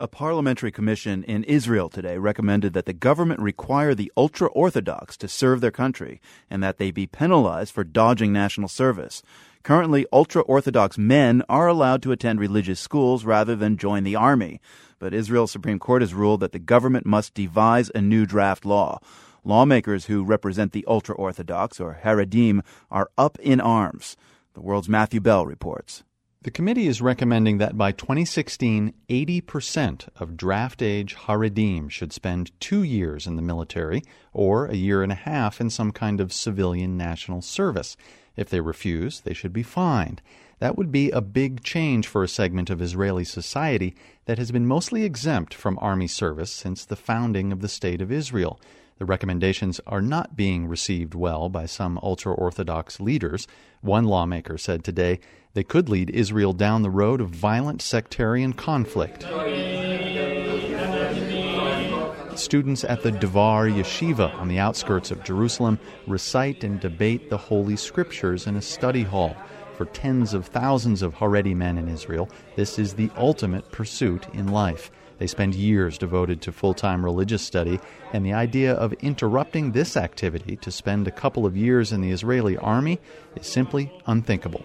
A parliamentary commission in Israel today recommended that the government require the ultra Orthodox to serve their country and that they be penalized for dodging national service. Currently, ultra Orthodox men are allowed to attend religious schools rather than join the army. But Israel's Supreme Court has ruled that the government must devise a new draft law. Lawmakers who represent the ultra Orthodox, or Haredim, are up in arms. The world's Matthew Bell reports. The committee is recommending that by 2016, 80% of draft age Haredim should spend two years in the military or a year and a half in some kind of civilian national service. If they refuse, they should be fined. That would be a big change for a segment of Israeli society that has been mostly exempt from army service since the founding of the State of Israel. The recommendations are not being received well by some ultra Orthodox leaders. One lawmaker said today they could lead Israel down the road of violent sectarian conflict. Students at the Devar Yeshiva on the outskirts of Jerusalem recite and debate the Holy Scriptures in a study hall. For tens of thousands of Haredi men in Israel, this is the ultimate pursuit in life. They spend years devoted to full time religious study, and the idea of interrupting this activity to spend a couple of years in the Israeli army is simply unthinkable.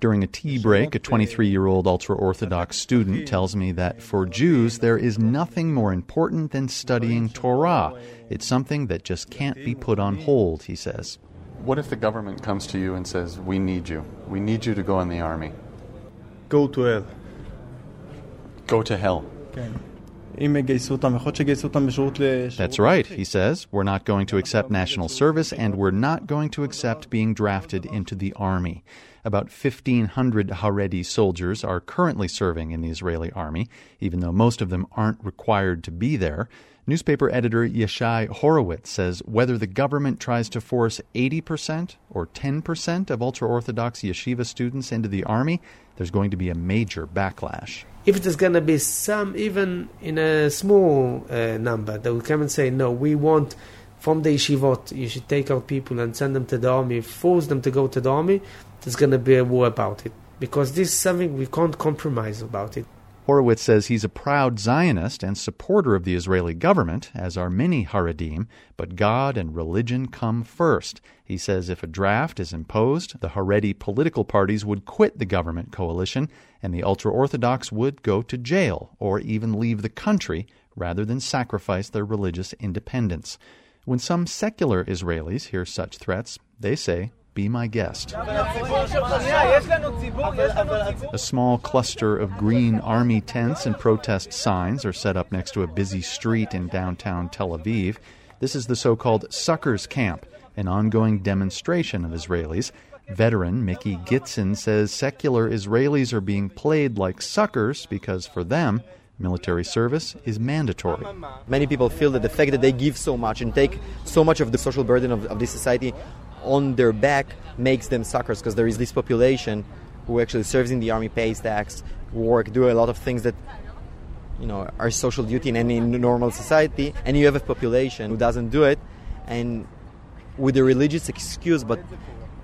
During a tea break, a 23 year old ultra Orthodox student tells me that for Jews, there is nothing more important than studying Torah. It's something that just can't be put on hold, he says. What if the government comes to you and says, We need you? We need you to go in the army? Go to hell. Go to hell. That's right, he says. We're not going to accept national service and we're not going to accept being drafted into the army. About 1,500 Haredi soldiers are currently serving in the Israeli army, even though most of them aren't required to be there. Newspaper editor Yeshai Horowitz says whether the government tries to force 80% or 10% of ultra Orthodox yeshiva students into the army, there's going to be a major backlash. If there's going to be some, even in a small uh, number, that will come and say, no, we want from the yeshivot, you should take out people and send them to the army, force them to go to the army, there's going to be a war about it. Because this is something we can't compromise about it. Horowitz says he's a proud Zionist and supporter of the Israeli government, as are many Haredim, but God and religion come first. He says if a draft is imposed, the Haredi political parties would quit the government coalition, and the ultra Orthodox would go to jail or even leave the country rather than sacrifice their religious independence. When some secular Israelis hear such threats, they say be my guest. A small cluster of green army tents and protest signs are set up next to a busy street in downtown Tel Aviv. This is the so called Suckers Camp, an ongoing demonstration of Israelis. Veteran Mickey Gitzin says secular Israelis are being played like suckers because for them, military service is mandatory. Many people feel that the fact that they give so much and take so much of the social burden of, of this society on their back makes them suckers because there is this population who actually serves in the army, pays tax, work, do a lot of things that you know are social duty in any normal society, and you have a population who doesn't do it, and with a religious excuse, but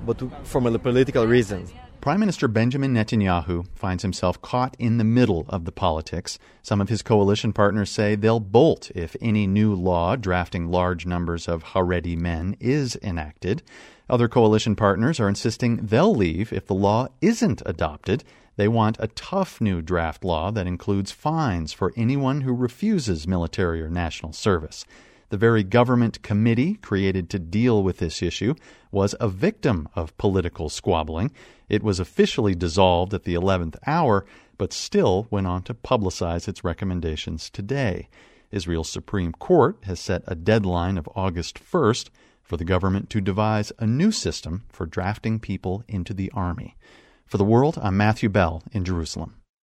but from a political reasons. Prime Minister Benjamin Netanyahu finds himself caught in the middle of the politics. Some of his coalition partners say they'll bolt if any new law drafting large numbers of Haredi men is enacted. Other coalition partners are insisting they'll leave if the law isn't adopted. They want a tough new draft law that includes fines for anyone who refuses military or national service. The very government committee created to deal with this issue was a victim of political squabbling. It was officially dissolved at the 11th hour, but still went on to publicize its recommendations today. Israel's Supreme Court has set a deadline of August 1st for the government to devise a new system for drafting people into the army. For the world, I'm Matthew Bell in Jerusalem.